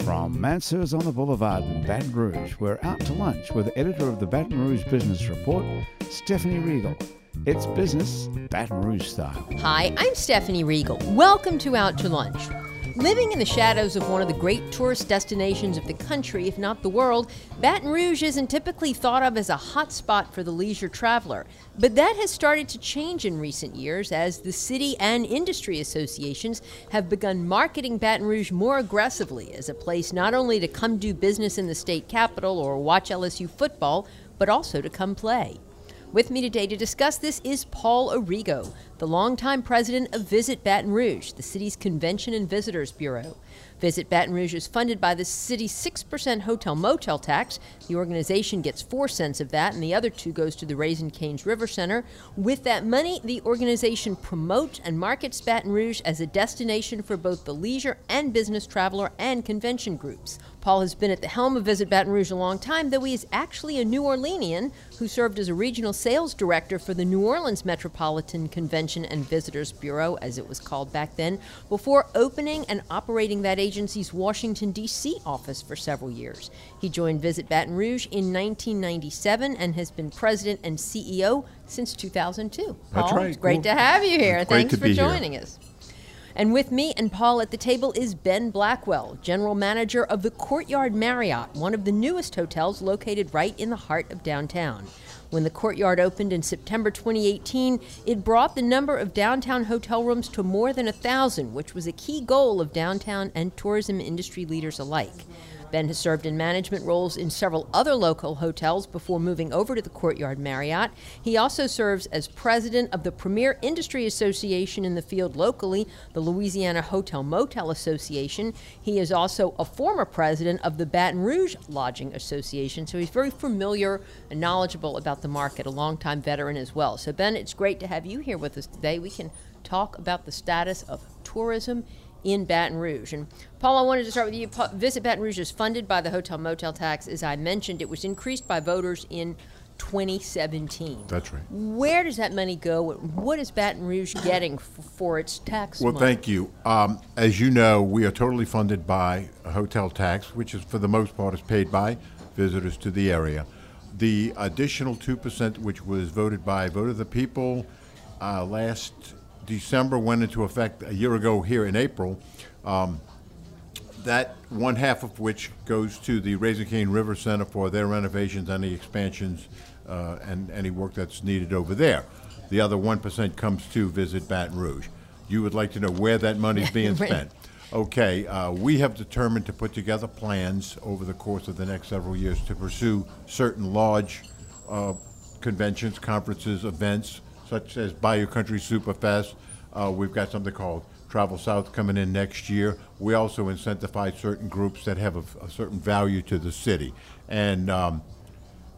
From Mansur's on the Boulevard in Baton Rouge, we're out to lunch with the editor of the Baton Rouge Business Report, Stephanie Riegel. It's business Baton Rouge style. Hi, I'm Stephanie Riegel. Welcome to Out to Lunch. Living in the shadows of one of the great tourist destinations of the country, if not the world, Baton Rouge isn't typically thought of as a hot spot for the leisure traveler. But that has started to change in recent years as the city and industry associations have begun marketing Baton Rouge more aggressively as a place not only to come do business in the state capital or watch LSU football, but also to come play. With me today to discuss this is Paul Arrigo, the longtime president of Visit Baton Rouge, the city's Convention and Visitors Bureau. Visit Baton Rouge is funded by the city's 6% hotel motel tax. The organization gets 4 cents of that, and the other two goes to the Raising Cane's River Center. With that money, the organization promotes and markets Baton Rouge as a destination for both the leisure and business traveler and convention groups. Paul has been at the helm of Visit Baton Rouge a long time, though he is actually a New Orleanian who served as a regional sales director for the New Orleans Metropolitan Convention and Visitors Bureau, as it was called back then, before opening and operating that agency's Washington, D.C. office for several years. He joined Visit Baton Rouge in 1997 and has been president and CEO since 2002. Paul, That's right. it's great Cool. to have you here. It's Thanks for be here. joining us. And with me and Paul at the table is Ben Blackwell, general manager of the Courtyard Marriott, one of the newest hotels located right in the heart of downtown. When the Courtyard opened in September 2018, it brought the number of downtown hotel rooms to more than a thousand, which was a key goal of downtown and tourism industry leaders alike. Ben has served in management roles in several other local hotels before moving over to the Courtyard Marriott. He also serves as president of the premier industry association in the field locally, the Louisiana Hotel Motel Association. He is also a former president of the Baton Rouge Lodging Association, so he's very familiar and knowledgeable about the market, a longtime veteran as well. So, Ben, it's great to have you here with us today. We can talk about the status of tourism in Baton Rouge. And Paul, I wanted to start with you. Visit Baton Rouge is funded by the hotel motel tax. As I mentioned, it was increased by voters in 2017. That's right. Where does that money go? What is Baton Rouge getting f- for its tax Well, money? thank you. Um, as you know, we are totally funded by a hotel tax, which is for the most part is paid by visitors to the area. The additional two percent, which was voted by vote of the people uh, last December, went into effect a year ago here in April. Um, that one half of which goes to the Raising Cane River Center for their renovations, any expansions, uh, and any work that's needed over there. The other one percent comes to Visit Baton Rouge. You would like to know where that money's being spent. Okay, uh, we have determined to put together plans over the course of the next several years to pursue certain large uh, conventions, conferences, events, such as Bayou Country Superfest. Uh, we've got something called Travel South coming in next year. We also incentivize certain groups that have a, a certain value to the city. And um,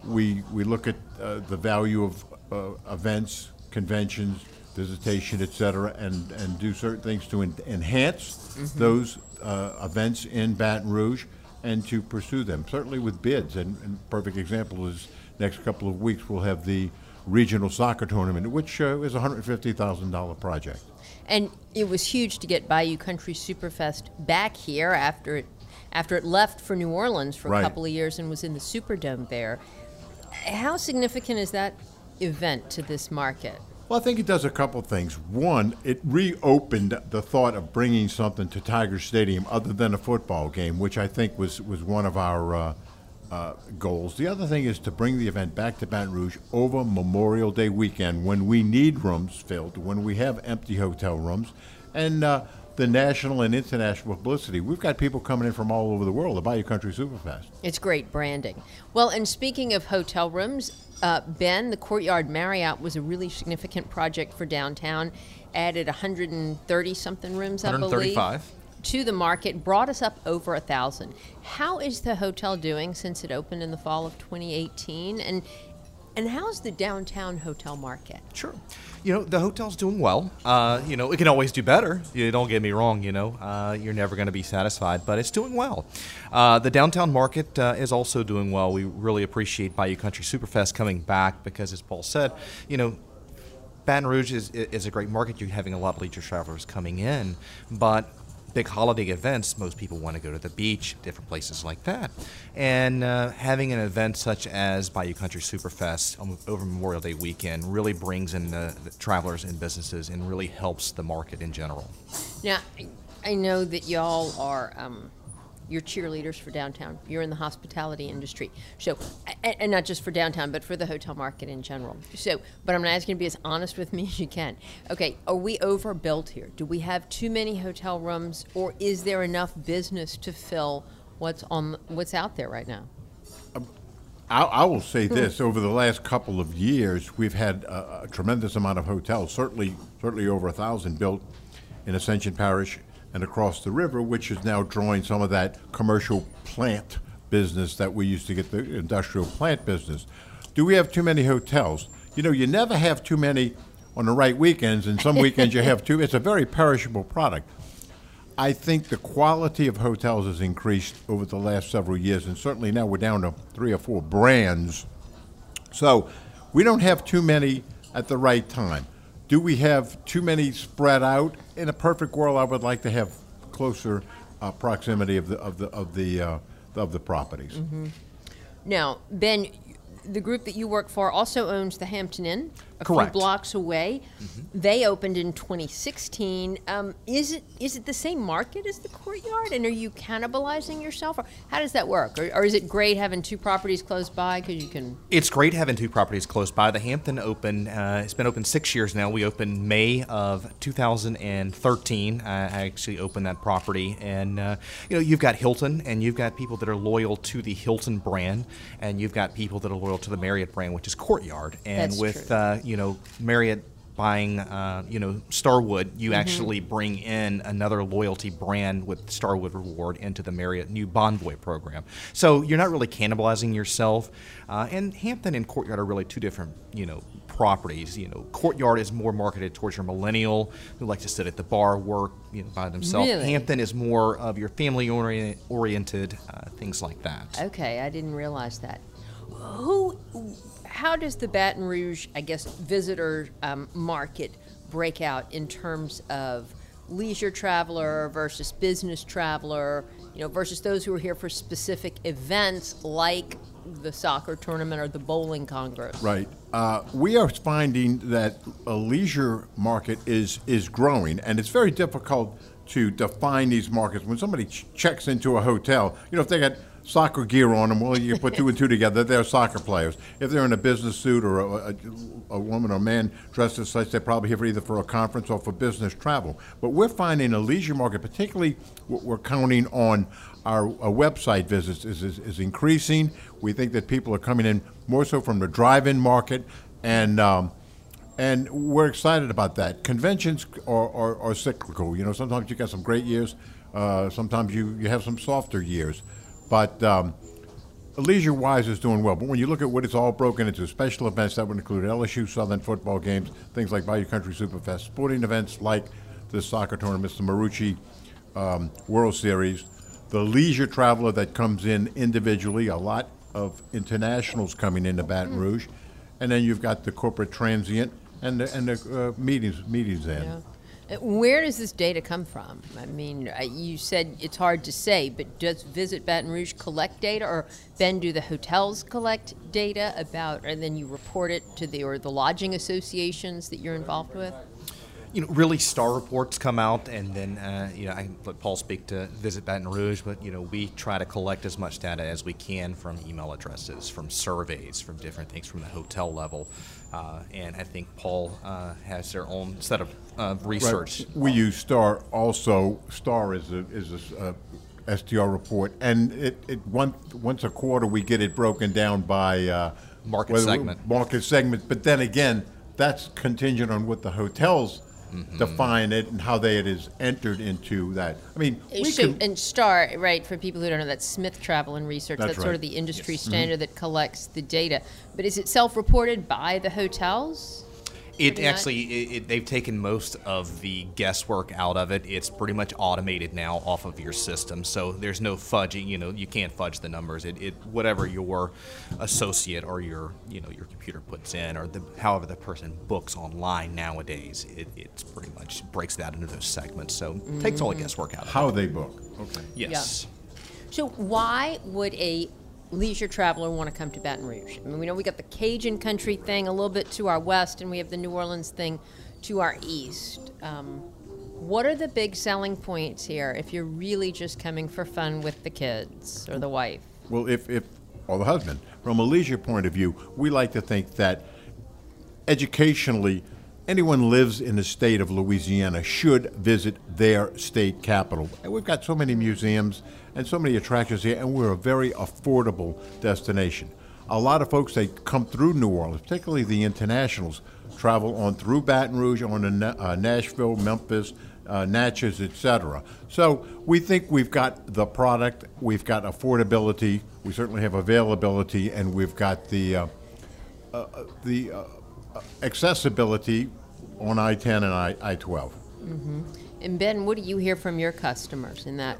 we, we look at uh, the value of uh, events, conventions, visitation, et cetera, and, and do certain things to en- enhance those uh, events in Baton Rouge and to pursue them, certainly with bids. And, and perfect example is next couple of weeks we'll have the regional soccer tournament, which uh, is a $150,000 project. And it was huge to get Bayou Country Superfest back here after it after it left for New Orleans for a Right. couple of years and was in the Superdome there. How significant is that event to this market? Well, I think it does a couple things. One, it reopened the thought of bringing something to Tiger Stadium other than a football game, which I think was, was one of our uh, uh, goals. The other thing is to bring the event back to Baton Rouge over Memorial Day weekend when we need rooms filled, when we have empty hotel rooms, and uh, the national and international publicity. We've got people coming in from all over the world, the Bayou Country Superfest. It's great branding. Well, and speaking of hotel rooms, uh, Ben, the Courtyard Marriott was a really significant project for downtown. Added 130 something rooms, I believe. 135. To the market brought us up over a thousand. How is the hotel doing since it opened in the fall of 2018? And and how's the downtown hotel market? Sure. You know, the hotel's doing well. Uh, you know, it can always do better. You don't get me wrong, you know, uh, you're never going to be satisfied, but it's doing well. Uh, the downtown market uh, is also doing well. We really appreciate Bayou Country Superfest coming back because, as Paul said, you know, Baton Rouge is, is a great market. You're having a lot of leisure travelers coming in, but big holiday events, most people want to go to the beach, different places like that. And uh, having an event such as Bayou Country Superfest over Memorial Day weekend really brings in the, the travelers and businesses and really helps the market in general. Now, I know that y'all are um, you're cheerleaders for downtown. You're in the hospitality industry. So, and not just for downtown, but for the hotel market in general. So, but I'm asking you to be as honest with me as you can. Okay, are we overbuilt here? Do we have too many hotel rooms, or is there enough business to fill what's on what's out there right now? Um, I, I will say hmm. this: over the last couple of years, we've had a, a tremendous amount of hotels. Certainly, certainly over a thousand built in Ascension Parish and across the river, which is now drawing some of that commercial plant business that we used to get the industrial plant business. Do we have too many hotels? You know, you never have too many on the right weekends, and some weekends you have too. It's a very perishable product. I think the quality of hotels has increased over the last several years, and certainly now we're down to three or four brands. So we don't have too many at the right time. Do we have too many spread out? In a perfect world, I would like to have closer uh, proximity of the of the of the uh, of the properties. Mm-hmm. Now, Ben, the group that you work for also owns the Hampton Inn a Correct. few blocks away. Mm-hmm. They opened in 2016. Um, is it is it the same market as the Courtyard, and are you cannibalizing yourself, or how does that work? Or, or is it great having two properties close by because you can? It's great having two properties close by. The Hampton opened. Uh, it's been open six years now. We opened May of 2013. I actually opened that property, and uh, you know you've got Hilton, and you've got people that are loyal to the Hilton brand, and you've got people that are loyal to the Marriott brand, which is Courtyard. And That's with true. Uh, you know, Marriott buying, uh, you know, Starwood, you mm-hmm. actually bring in another loyalty brand with Starwood Reward into the Marriott new Bonvoy program. So you're not really cannibalizing yourself. Uh, and Hampton and Courtyard are really two different, you know, properties. You know, Courtyard is more marketed towards your millennial who like to sit at the bar, work you know, by themselves. Really? Hampton is more of your family oriented, uh, things like that. Okay, I didn't realize that. Who how does the Baton Rouge, I guess, visitor um, market break out in terms of leisure traveler versus business traveler, you know, versus those who are here for specific events like the soccer tournament or the bowling congress? Right. Uh, we are finding that a leisure market is is growing, and it's very difficult to define these markets. When somebody ch- checks into a hotel, you know, if they got soccer gear on them. Well, you put two and two together. They're soccer players. If they're in a business suit or a, a, a woman or man dressed as such, they're probably here for either for a conference or for business travel. But we're finding a leisure market, particularly what we're counting on our, our website visits, is, is, is, increasing. We think that people are coming in more so from the drive-in market, and um, and we're excited about that. Conventions are, are, are, cyclical. You know, sometimes you get some great years. Uh, sometimes you, you have some softer years. But um, leisure wise is doing well. But when you look at what it's all broken into, special events that would include LSU Southern football games, things like Bayou Country Superfest, sporting events like the soccer tournament, the Marucci um, World Series, the leisure traveler that comes in individually, a lot of internationals coming into Baton mm. Rouge, and then you've got the corporate transient and the, and the uh, meetings meetings in. Yeah. Where does this data come from? I mean, you said it's hard to say, but does Visit Baton Rouge collect data, or then do the hotels collect data about, and then you report it to the or the lodging associations that you're involved with? You know, really star reports come out, and then uh, you know I let Paul speak to Visit Baton Rouge, but you know we try to collect as much data as we can from email addresses, from surveys, from different things, from the hotel level, uh, and I think Paul uh, has their own set of uh, research. Right. We use Star also. Star is a is a STR report, and it, it once once a quarter we get it broken down by uh, market segment. Market segment, but then again, that's contingent on what the hotels Mm-hmm. define it and how they it is entered into that. I mean, we should- can, and STAR, right, for people who don't know, that's Smith Travel and Research. That's That's, sort of the industry Yes. Mm-hmm. standard that collects the data. But is it self reported by the hotels? It actually, it, it, they've taken most of the guesswork out of it. It's pretty much automated now off of your system, so there's no fudging. You know, you can't fudge the numbers. It, it whatever your associate or your, you know, your computer puts in, or the however the person books online nowadays, it it's pretty much breaks that into those segments. So it takes all the mm-hmm. guesswork out of how it. they book. Okay. Yes. So why would a leisure traveler want to come to Baton Rouge? I mean, we know we got the Cajun country thing a little bit to our west, and we have the New Orleans thing to our east. Um, what are the big selling points here if you're really just coming for fun with the kids or the wife? Well, if, if, or the husband, from a leisure point of view, we like to think that educationally, anyone lives in the state of Louisiana should visit their state capital. And we've got so many museums and so many attractions here, and we're a very affordable destination. A lot of folks, they come through New Orleans, particularly the internationals, travel on through Baton Rouge, on to uh, Nashville, Memphis, uh, Natchez, etc. So we think we've got the product, we've got affordability, we certainly have availability, and we've got the uh, uh, the uh, uh, accessibility on I-10 and I- I-12. And Ben, what do you hear from your customers in that?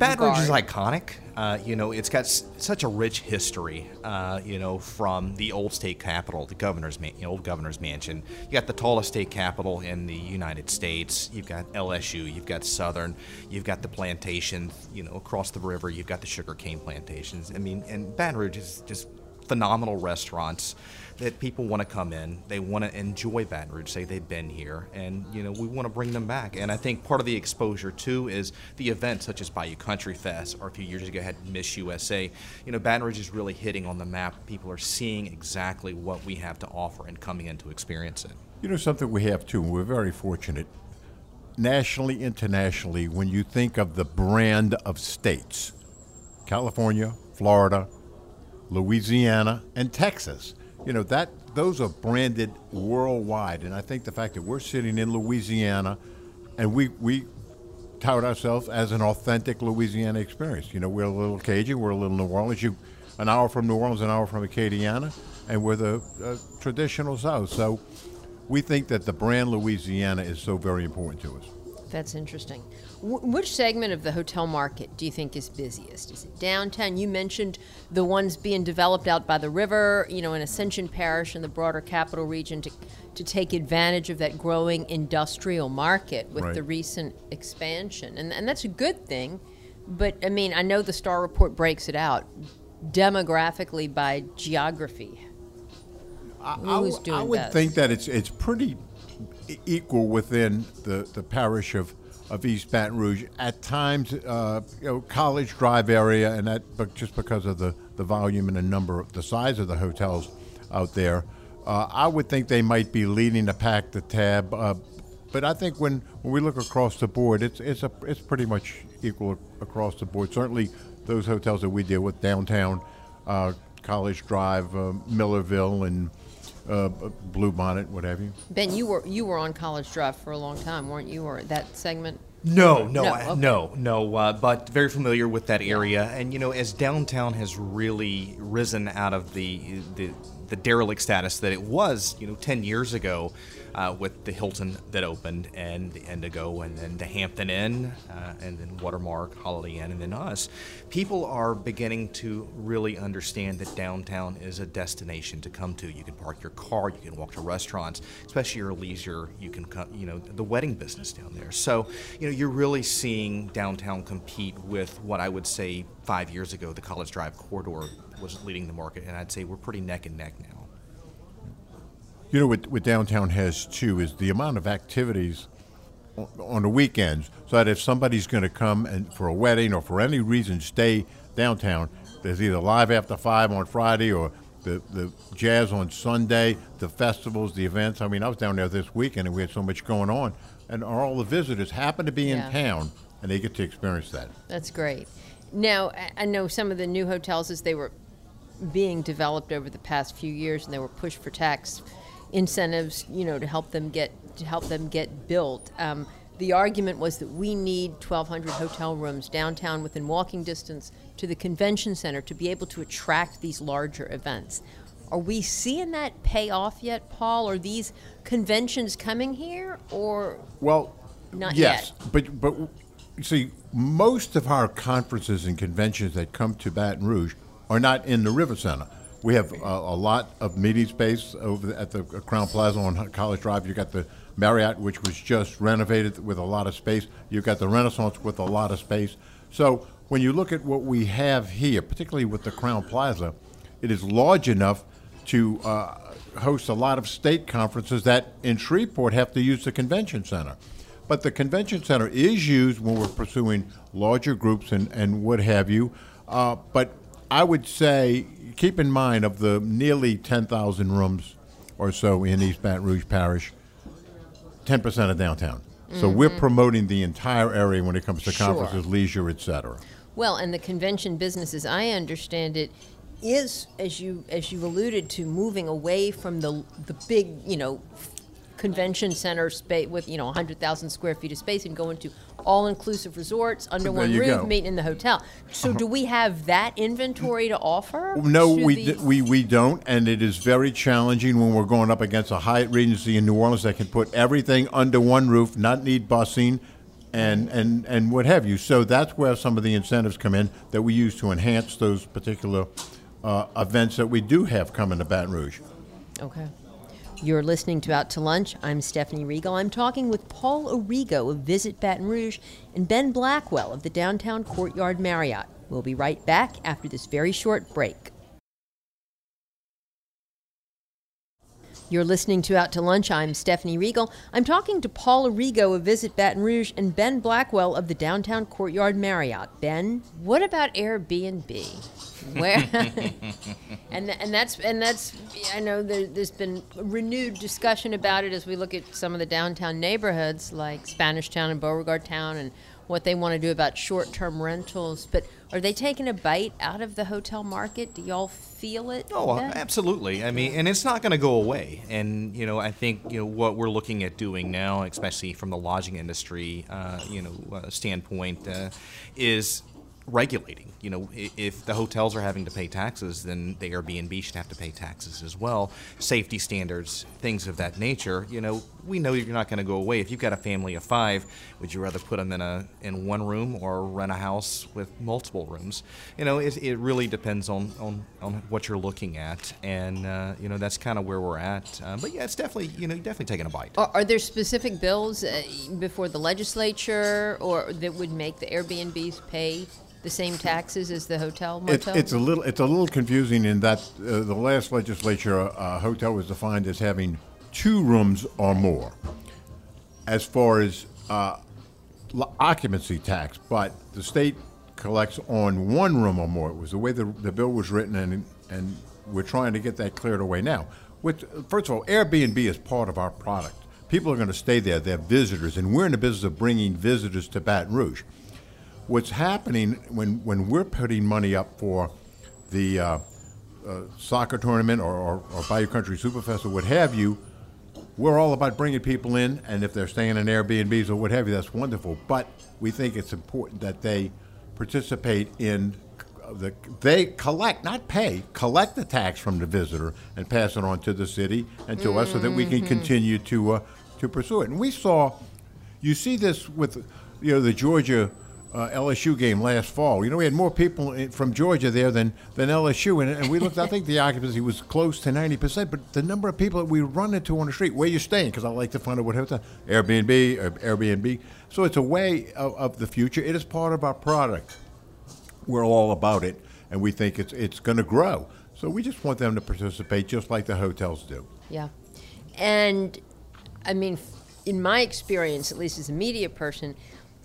Baton Rouge is iconic. Uh, you know, it's got s- such a rich history. Uh, you know, from the old state capitol, the governor's man- old governor's mansion. You got the tallest state capitol in the United States. You've got LSU. You've got Southern. You've got the plantations. You know, across the river, you've got the sugarcane plantations. I mean, and Baton Rouge is just phenomenal restaurants that people want to come in. They want to enjoy Baton Rouge, say they've been here, and you know we want to bring them back. And I think part of the exposure too is the events such as Bayou Country Fest, or a few years ago had Miss USA. You know, Baton Rouge is really hitting on the map. People are seeing exactly what we have to offer and coming in to experience it. You know something we have too, and we're very fortunate. Nationally, internationally, when you think of the brand of states, California, Florida, Louisiana, and Texas, you know that those are branded worldwide. And I think the fact that we're sitting in Louisiana, and we we tout ourselves as an authentic Louisiana experience. You know, we're a little Cajun, we're a little New Orleans. You, an hour from New Orleans, an hour from Acadiana, and we're the uh, traditional South. So we think that the brand Louisiana is so very important to us. That's interesting. Wh- which segment of the hotel market do you think is busiest? Is it downtown? You mentioned the ones being developed out by the river, you know, in Ascension Parish and the broader capital region to, to take advantage of that growing industrial market with Right. the recent expansion. And, and that's a good thing. But I mean, I know the Star Report breaks it out demographically by geography. I, Who's I, doing would best? think that it's it's pretty equal within the, the parish of, of East Baton Rouge. At times, uh, you know, College Drive area, and that but just because of the, the volume and the number, of the size of the hotels out there, uh, I would think they might be leading the pack, the tab. Uh, but I think when, when we look across the board, it's it's a it's pretty much equal across the board. Certainly, those hotels that we deal with downtown, uh, College Drive, uh, Millerville, and uh, Blue Bonnet, what have you. Ben, you were you were on College Drive for a long time, weren't you? Or that segment? No, no, No, I- okay. no, no. Uh, but very familiar with that area, and you know, as downtown has really risen out of the the, the derelict status that it was, you know, ten years ago, uh, with the Hilton that opened, and the Indigo, and then the Hampton Inn, uh, and then Watermark, Holiday Inn, and then us. People are beginning to really understand that downtown is a destination to come to. You can park your car, you can walk to restaurants, especially your leisure. You can, come, you know, the wedding business down there. So, you know, you're really seeing downtown compete with what I would say five years ago the College Drive corridor was leading the market, and I'd say we're pretty neck and neck now. You know what, what downtown has too is the amount of activities on the weekends. So that if somebody's going to come and for a wedding or for any reason stay downtown, there's either live after five on Friday or the, the jazz on Sunday, the festivals, the events. I mean, I was down there this weekend and we had so much going on, and all the visitors happen to be Yeah. in town and they get to experience that. That's great. Now, I- know some of the new hotels as they were being developed over the past few years and they were pushed for tax incentives, you know, to help them get to help them get built. Um, the argument was that we need 1,200 hotel rooms downtown within walking distance to the convention center to be able to attract these larger events. Are we seeing that pay off yet, Paul? Are these conventions coming here, or Well, Not yet? yes, yet. but but see, most of our conferences and conventions that come to Baton Rouge are not in the River Center. We have a, lot of meeting space over at the Crowne Plaza on College Drive. You got the Marriott, which was just renovated with a lot of space. You've got the Renaissance with a lot of space. So when you look at what we have here, particularly with the Crowne Plaza, it is large enough to uh, host a lot of state conferences that in Shreveport have to use the convention center. But the convention center is used when we're pursuing larger groups and, and what have you. Uh, but I would say, keep in mind, of the nearly 10,000 rooms or so in East Baton Rouge Parish, 10% of downtown. So we're promoting the entire area when it comes to Sure. conferences, leisure, et cetera. Well, and the convention business, as I understand it, is as you as you alluded to, moving away from the the big, you know, convention center space with you know 100,000 square feet of space and go into all-inclusive resorts under There one roof, go. Uh-huh. meeting in the hotel. So, do we have that inventory to offer? No, to we, d- we, we don't, and it is very challenging when we're going up against a Hyatt Regency in New Orleans that can put everything under one roof, not need busing, and, and, and what have you. So that's where some of the incentives come in that we use to enhance those particular uh, events that we do have coming to Baton Rouge. Okay. You're listening to Out to Lunch. I'm Stephanie Riegel. I'm talking with Paul Arrigo of Visit Baton Rouge and Ben Blackwell of the Downtown Courtyard Marriott. We'll be right back after this very short break. You're listening to Out to Lunch. I'm Stephanie Riegel. I'm talking to Paul Arrigo of Visit Baton Rouge and Ben Blackwell of the Downtown Courtyard Marriott. Ben, what about Airbnb? Where and th- and that's and that's I know there, there's been renewed discussion about it as we look at some of the downtown neighborhoods like Spanish Town and Beauregard Town and what they want to do about short-term rentals. But are they taking a bite out of the hotel market? Do y'all feel it? Oh, Ben? absolutely. I mean, and it's not going to go away. And you know, I think you know what we're looking at doing now, especially from the lodging industry, uh, you know, uh, standpoint, uh, is regulating. You know, if the hotels are having to pay taxes, then the Airbnb should have to pay taxes as well. Safety standards, things of that nature. You know, we know you're not going to go away. If you've got a family of five, would you rather put them in a in one room or rent a house with multiple rooms? You know, it, it really depends on, on on what you're looking at, and uh, you know that's kind of where we're at. Uh, but yeah, it's definitely you know definitely taking a bite. Are, are there specific bills uh, before the legislature or that would make the Airbnbs pay the same taxes as the hotel It's, motel? it's a little it's a little confusing in that uh, the last legislature uh, hotel was defined as having two rooms or more. As far as uh, occupancy tax, but the state collects on one room or more. It was the way the, the bill was written, and and we're trying to get that cleared away now. With first of all, Airbnb is part of our product. People are going to stay there; they're visitors, and we're in the business of bringing visitors to Baton Rouge what's happening when, when we're putting money up for the uh, uh, soccer tournament or, or, or Bayou Country Superfest or what have you, we're all about bringing people in, and if they're staying in Airbnbs or what have you, that's wonderful. But we think it's important that they participate in the they collect, not pay, collect the tax from the visitor and pass it on to the city and to us, so that we can continue to uh, to pursue it. And we saw, you see this with, you know, the Georgia. Uh, LSU game last fall. You know, we had more people from Georgia there than, than LSU, and, and we looked. I think the occupancy was close to ninety percent. But the number of people that we run into on the street, where you're staying? Because I like to find out what hotel, Airbnb, or Airbnb. So it's a way of, of the future. It is part of our product. We're all about it, and we think it's it's going to grow. So we just want them to participate, just like the hotels do. Yeah. And I mean, in my experience, at least as a media person,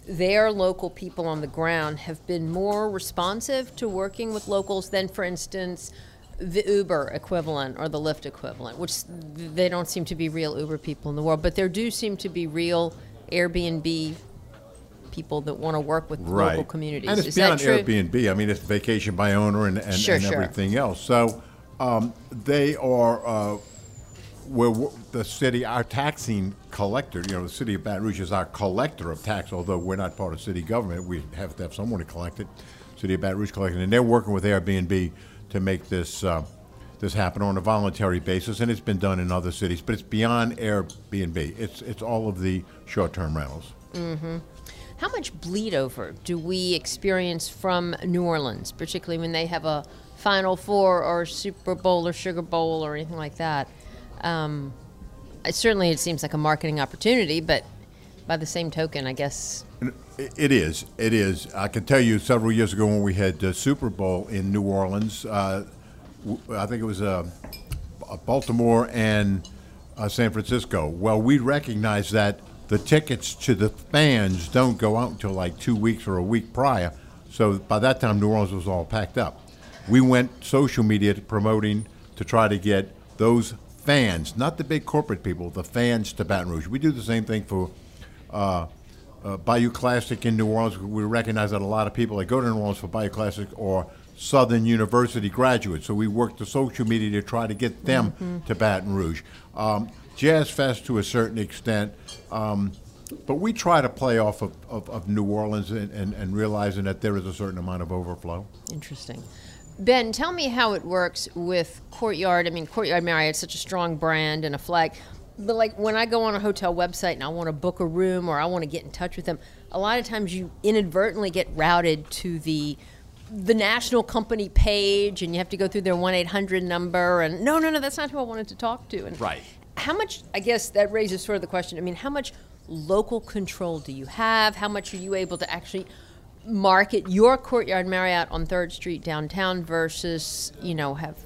their local people on the ground have been more responsive to working with locals than, for instance, the Uber equivalent or the Lyft equivalent, which they don't seem to be real Uber people in the world, but there do seem to be real Airbnb people that want to work with local communities. And it's Is beyond that true? Airbnb. I mean, it's vacation by owner and, and, Sure, and sure. everything else. So um, they are uh, where the city, our taxing collector, you know, the city of Baton Rouge is our collector of tax, although we're not part of city government, we have to have someone to collect it. City of Baton Rouge collecting, and they're working with Airbnb to make this, uh, this happen on a voluntary basis, and it's been done in other cities, but it's beyond Airbnb. It's, it's all of the short-term rentals. Mm-hmm. How much bleed over do we experience from New Orleans, particularly when they have a Final Four or Super Bowl or Sugar Bowl or anything like that? Um, it, certainly, it seems like a marketing opportunity, but by the same token, I guess It is. It is. I can tell you several years ago when we had the Super Bowl in New Orleans, uh, I think it was uh, B- Baltimore and uh, San Francisco. Well, we recognized that the tickets to the fans don't go out until like two weeks or a week prior. So by that time, New Orleans was all packed up. We went social media promoting to try to get those fans, not the big corporate people, the fans to Baton Rouge. We do the same thing for uh, uh, Bayou Classic in New Orleans. We recognize that a lot of people that go to New Orleans for Bayou Classic are Southern University graduates. So we work the social media to try to get them to Baton Rouge. Um, Jazz Fest to a certain extent. Um, but we try to play off of, of, of New Orleans and, and, and realizing that there is a certain amount of overflow. Interesting. Ben, tell me how it works with Courtyard. I mean, Courtyard Marriott's such a strong brand and a flag. But like when I go on a hotel website and I want to book a room or I want to get in touch with them, a lot of times you inadvertently get routed to the the national company page and you have to go through their 1-800 number and no no no that's not who I wanted to talk to and Right. how much i guess that raises sort of the question i mean how much local control do you have how much are you able to actually market your courtyard marriott on third street downtown versus you know have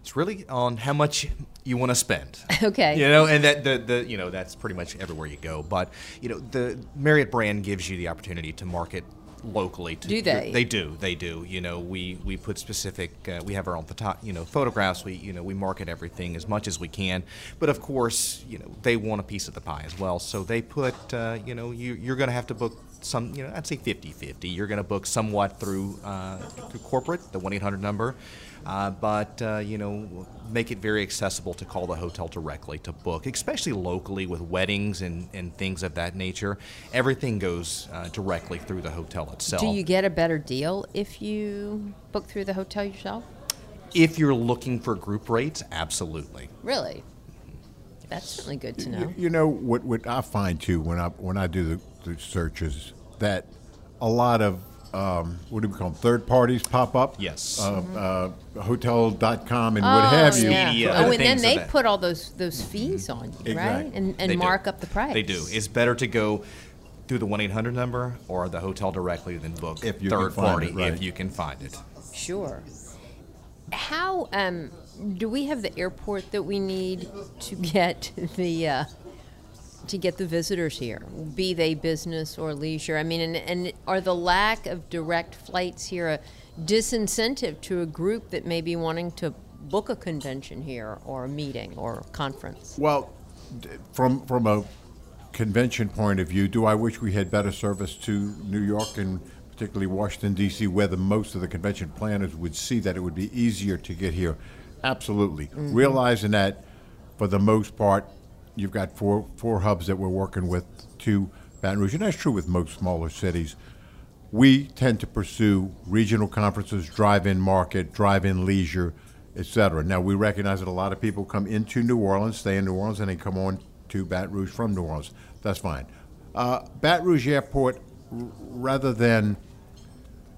It's really on how much you want to spend. Okay. You know, and that the, the you know that's pretty much everywhere you go. But you know, the Marriott brand gives you the opportunity to market locally. To, Do they? They do. They do. You know, we we put specific. Uh, we have our own photo, you know photographs. We you know we market everything as much as we can. But of course, you know they want a piece of the pie as well. So they put uh, you know you you're going to have to book some you know I'd say 50-50. You're going to book somewhat through uh, through corporate, the one eight hundred number. Uh, but uh, you know, make it very accessible to call the hotel directly to book, especially locally with weddings and, and things of that nature. Everything goes uh, directly through the hotel itself. do you get a better deal if you book through the hotel yourself if you're looking for group rates, absolutely. really that's certainly good to know You, you know what? What I find too when I when I do the, the searches that a lot of um, what do we call them? Third parties pop up. Yes. Uh, uh, hotel.com and what have you. yeah. Media, oh and then they that. put all those those fees on you right and, and They do. mark up the price They do. It's better to go through the 1 800 number or the hotel directly than book If you third party it, right. if you can find it. Sure. How um, do we have the airport that we need to get the uh, to get the visitors here, be they business or leisure? I mean, and, and are the lack of direct flights here a disincentive to a group that may be wanting to book a convention here or a meeting or conference? Well, from from a convention point of view, do I wish we had better service to New York and particularly Washington D.C., where the most of the convention planners would see that it would be easier to get here? Absolutely, mm-hmm. realizing that for the most part, you've got four four hubs that we're working with to Baton Rouge, and that's true with most smaller cities. We tend to pursue regional conferences, drive-in market, drive-in leisure, et cetera. Now, we recognize that a lot of people come into New Orleans, stay in New Orleans, and they come on to Baton Rouge from New Orleans. That's fine. Uh, Baton Rouge Airport, rather than,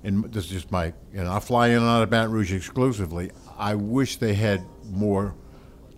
and this is just my, you know, I fly in and out of Baton Rouge exclusively. I wish they had more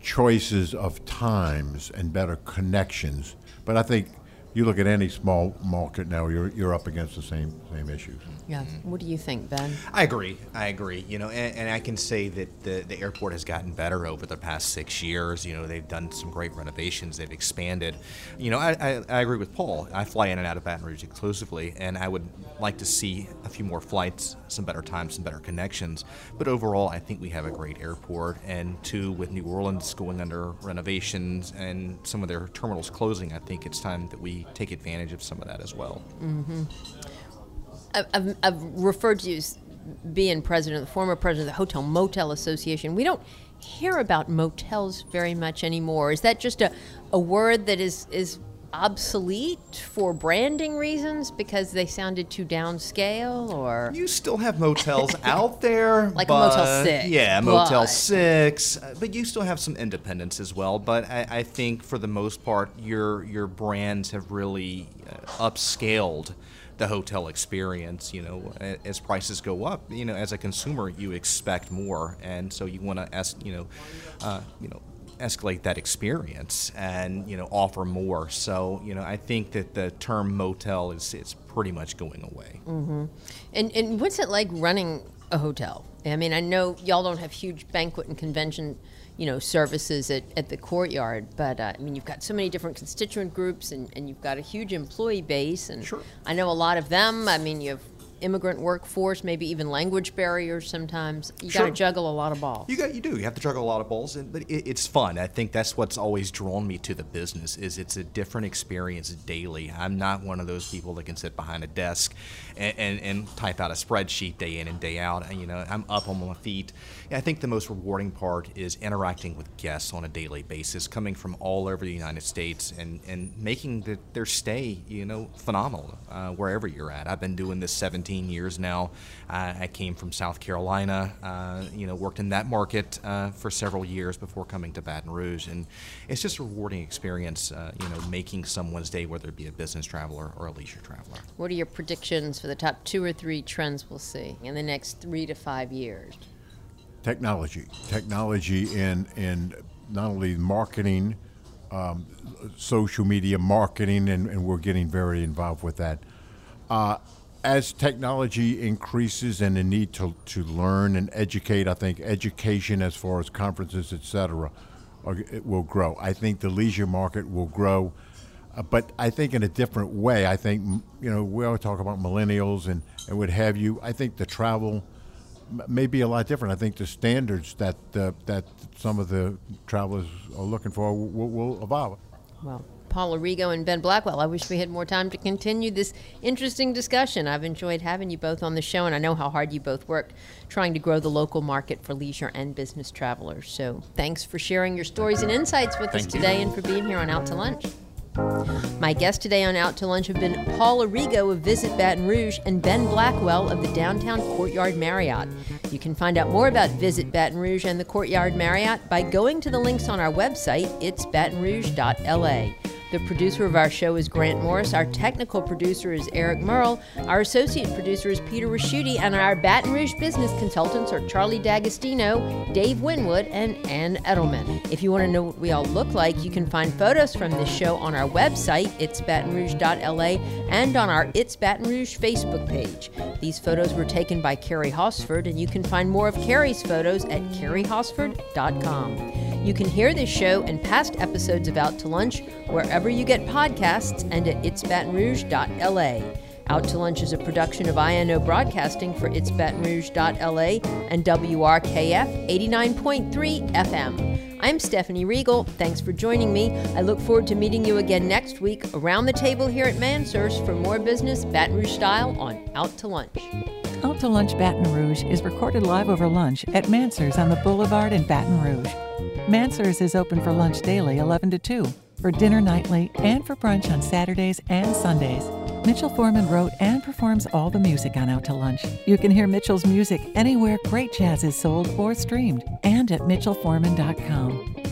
choices of times and better connections. But I think you look at any small market now, you're, you're up against the same, same issues. Yeah. Mm-hmm. What do you think, Ben? I agree. I agree. You know, and, and I can say that the, the airport has gotten better over the past six years. You know, they've done some great renovations. They've expanded. You know, I, I, I agree with Paul. I fly in and out of Baton Rouge exclusively, and I would like to see a few more flights, some better times, some better connections. But overall, I think we have a great airport. And two, with New Orleans going under renovations and some of their terminals closing, I think it's time that we take advantage of some of that as well. Mm-hmm. I've, I've, I've referred to you s- being president, the former president of the Hotel Motel Association, we don't hear about motels very much anymore. Is that just a, a word that is, is obsolete for branding reasons because they sounded too downscale or you still have motels out there like but, motel 6 yeah motel but. 6 uh, but you still have some independence as well but I, I, think for the most part your your brands have really uh, upscaled the hotel experience you know as prices go up you know as a consumer you expect more and so you want to ask you know uh, you know escalate that experience and you know offer more. So you know I think that the term motel is it's pretty much going away. Mm-hmm. And and what's it like running a hotel? I mean I know y'all don't have huge banquet and convention you know services at, at the courtyard but uh, i mean you've got so many different constituent groups and, and you've got a huge employee base and sure. i know a lot of them i mean you have immigrant workforce, maybe even language barriers sometimes. You sure. got to juggle a lot of balls. You got you do. You have to juggle a lot of balls, and, but it, it's fun. I think that's what's always drawn me to the business. Is it's a different experience daily. I'm not one of those people that can sit behind a desk and, and, and type out a spreadsheet day in and day out. And, you know, I'm up on my feet. I think the most rewarding part is interacting with guests on a daily basis, coming from all over the United States and, and making the, their stay, you know, phenomenal uh, wherever you're at. I've been doing this 17 years now. Uh, I came from South Carolina, uh, you know, worked in that market uh, for several years before coming to Baton Rouge, and it's just a rewarding experience, uh, you know, making someone's day, whether it be a business traveler or a leisure traveler. What are your predictions for the top two or three trends we'll see in the next three to five years? Technology, technology in in not only marketing, um, social media marketing, and, and, we're getting very involved with that. Uh, as technology increases and the need to, to learn and educate, I think education as far as conferences, et cetera, it will grow. I think the leisure market will grow, uh, but I think in a different way. I think, you know, we always talk about millennials and, and what have you. I think the travel may be a lot different. I think the standards that, uh, that some of the travelers are looking for will, will evolve. Well, Paul Arrigo and Ben Blackwell. I wish we had more time to continue this interesting discussion. I've enjoyed having you both on the show, and I know how hard you both worked trying to grow the local market for leisure and business travelers. So thanks for sharing your stories and insights with Thank us today you. and for being here on Out to Lunch. My guests today on Out to Lunch have been Paul Arrigo of Visit Baton Rouge and Ben Blackwell of the Downtown Courtyard Marriott. You can find out more about Visit Baton Rouge and the Courtyard Marriott by going to the links on our website, itsbatonrouge.la. The producer of our show is Grant Morris. Our technical producer is Eric Merle. Our associate producer is Peter Raschuti. And our Baton Rouge business consultants are Charlie D'Agostino, Dave Winwood, and Ann Edelman. If you want to know what we all look like, you can find photos from this show on our website, itsbatonrouge.la, and on our It's Baton Rouge Facebook page. These photos were taken by Carrie Hosford, and you can find more of Carrie's photos at carriehosford.com. You can hear this show and past episodes of Out to Lunch wherever you get podcasts and at itsbatonrouge.la. Out to Lunch is a production of INO Broadcasting for itsbatonrouge.la and WRKF 89.3 FM. I'm Stephanie Riegel. Thanks for joining me. I look forward to meeting you again next week around the table here at Mansur's for more business Baton Rouge style on Out to Lunch. Out to Lunch Baton Rouge is recorded live over lunch at Mansur's on the Boulevard in Baton Rouge. Mansur's is open for lunch daily 11 to 2, for dinner nightly, and for brunch on Saturdays and Sundays. Mitchell Foreman wrote and performs all the music on Out to Lunch. You can hear Mitchell's music anywhere great jazz is sold or streamed, and at mitchellforeman.com.